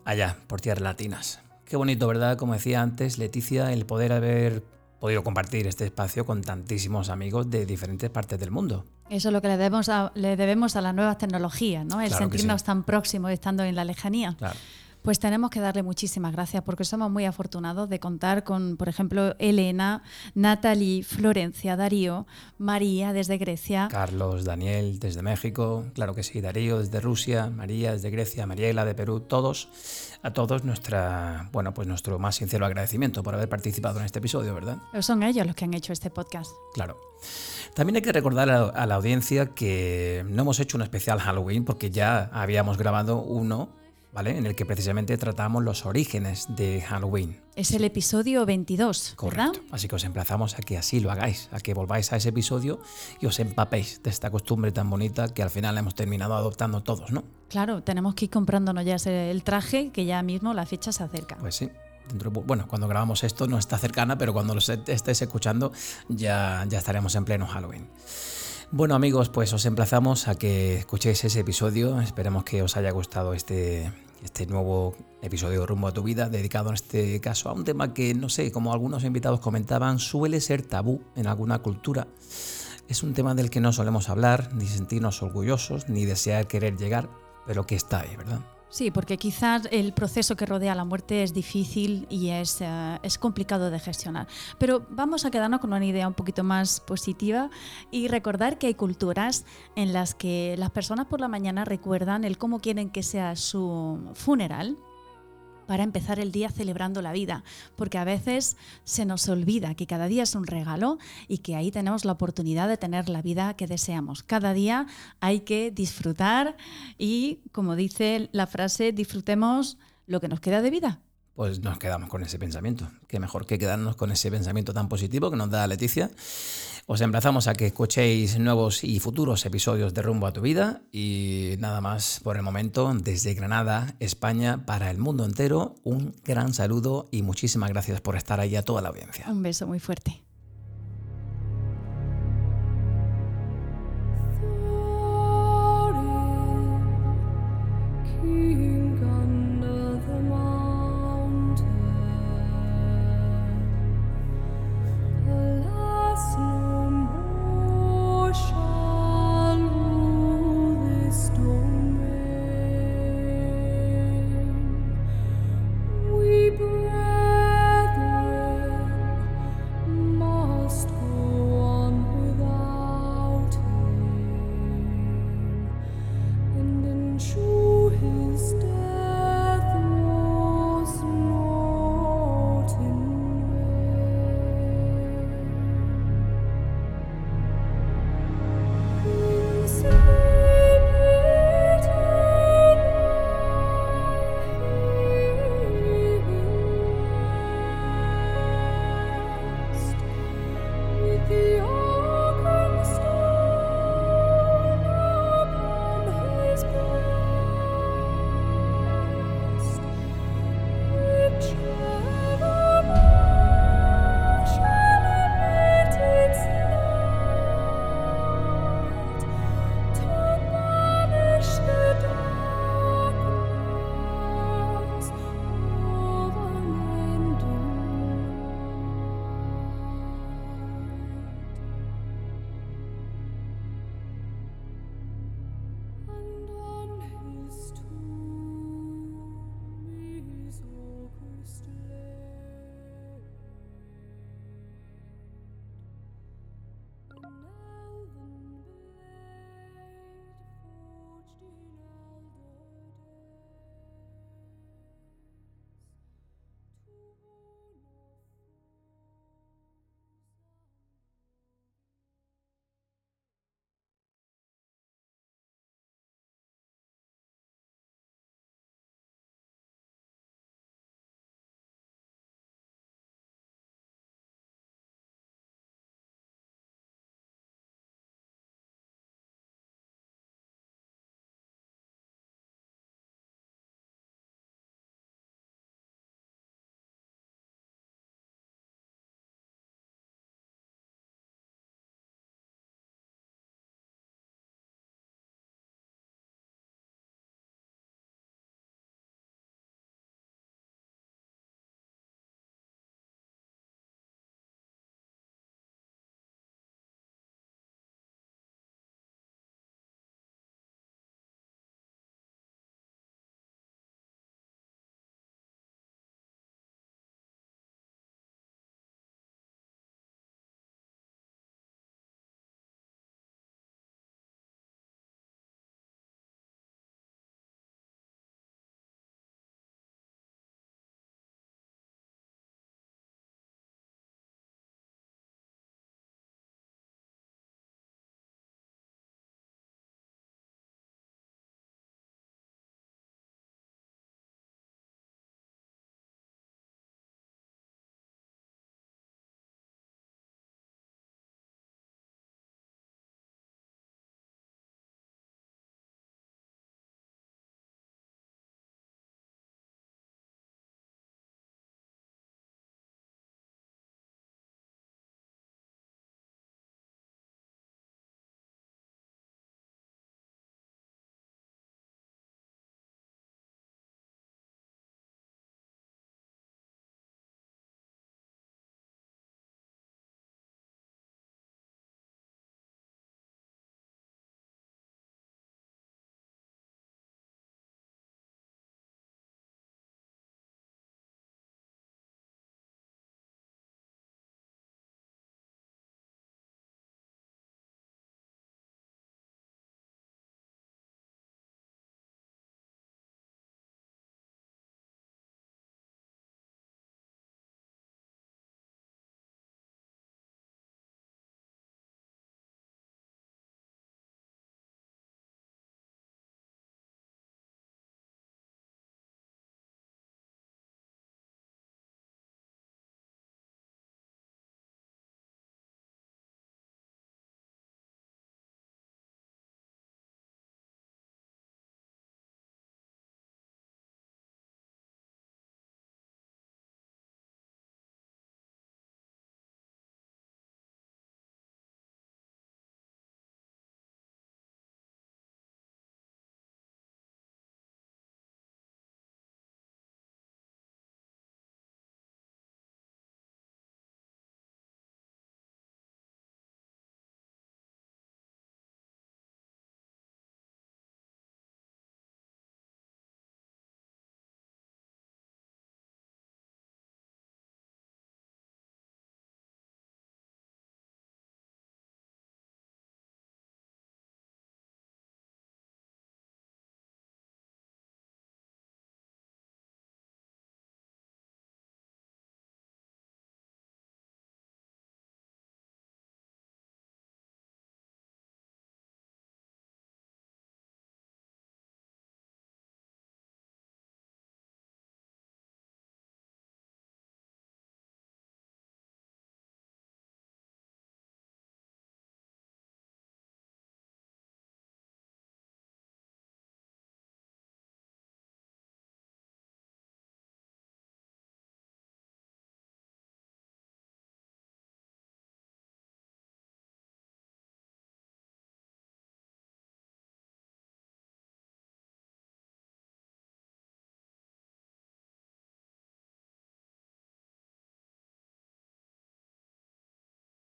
allá, por tierras latinas. Qué bonito, ¿verdad? Como decía antes Leticia, el poder haber podido compartir este espacio con tantísimos amigos de diferentes partes del mundo. Eso es lo que le debemos a, le debemos a las nuevas tecnologías, ¿no? El sentirnos tan próximos estando en la lejanía. Claro. Pues tenemos que darle muchísimas gracias porque somos muy afortunados de contar con, por ejemplo, Elena, Natalie, Florencia, Darío, María desde Grecia. Carlos, Daniel desde México, claro que sí, Darío desde Rusia, María desde Grecia, Mariela de Perú, todos, a todos nuestra, bueno, pues nuestro más sincero agradecimiento por haber participado en este episodio, ¿verdad? Pero son ellos los que han hecho este podcast. Claro. También hay que recordar a, a la audiencia que no hemos hecho un especial Halloween porque ya habíamos grabado uno ¿vale? En el que precisamente tratamos los orígenes de Halloween. Es el episodio 22, Correcto. Así que os emplazamos a que así lo hagáis, a que volváis a ese episodio y os empapéis de esta costumbre tan bonita que al final hemos terminado adoptando todos, ¿no? Claro, tenemos que ir comprándonos ya el traje, que ya mismo la fecha se acerca. Pues sí. Dentro, bueno, cuando grabamos esto no está cercana, pero cuando lo estéis escuchando ya, ya estaremos en pleno Halloween. Bueno amigos, pues os emplazamos a que escuchéis ese episodio. Esperemos que os haya gustado este, este nuevo episodio Rumbo a tu vida, dedicado en este caso a un tema que, no sé, como algunos invitados comentaban, suele ser tabú en alguna cultura. Es un tema del que no solemos hablar, ni sentirnos orgullosos, ni desear querer llegar, pero que está ahí, ¿verdad? Sí, porque quizás el proceso que rodea la muerte es difícil y es, uh, es, complicado de gestionar. Pero vamos a quedarnos con una idea un poquito más positiva y recordar que hay culturas en las que las personas por la mañana recuerdan el cómo quieren que sea su funeral para empezar el día celebrando la vida, porque a veces se nos olvida que cada día es un regalo y que ahí tenemos la oportunidad de tener la vida que deseamos. Cada día hay que disfrutar y, como dice la frase, disfrutemos lo que nos queda de vida pues nos quedamos con ese pensamiento. Qué mejor que quedarnos con ese pensamiento tan positivo que nos da Leticia. Os emplazamos a que escuchéis nuevos y futuros episodios de Rumbo a tu vida y nada más por el momento desde Granada, España, para el mundo entero. Un gran saludo y muchísimas gracias por estar ahí a toda la audiencia. Un beso muy fuerte.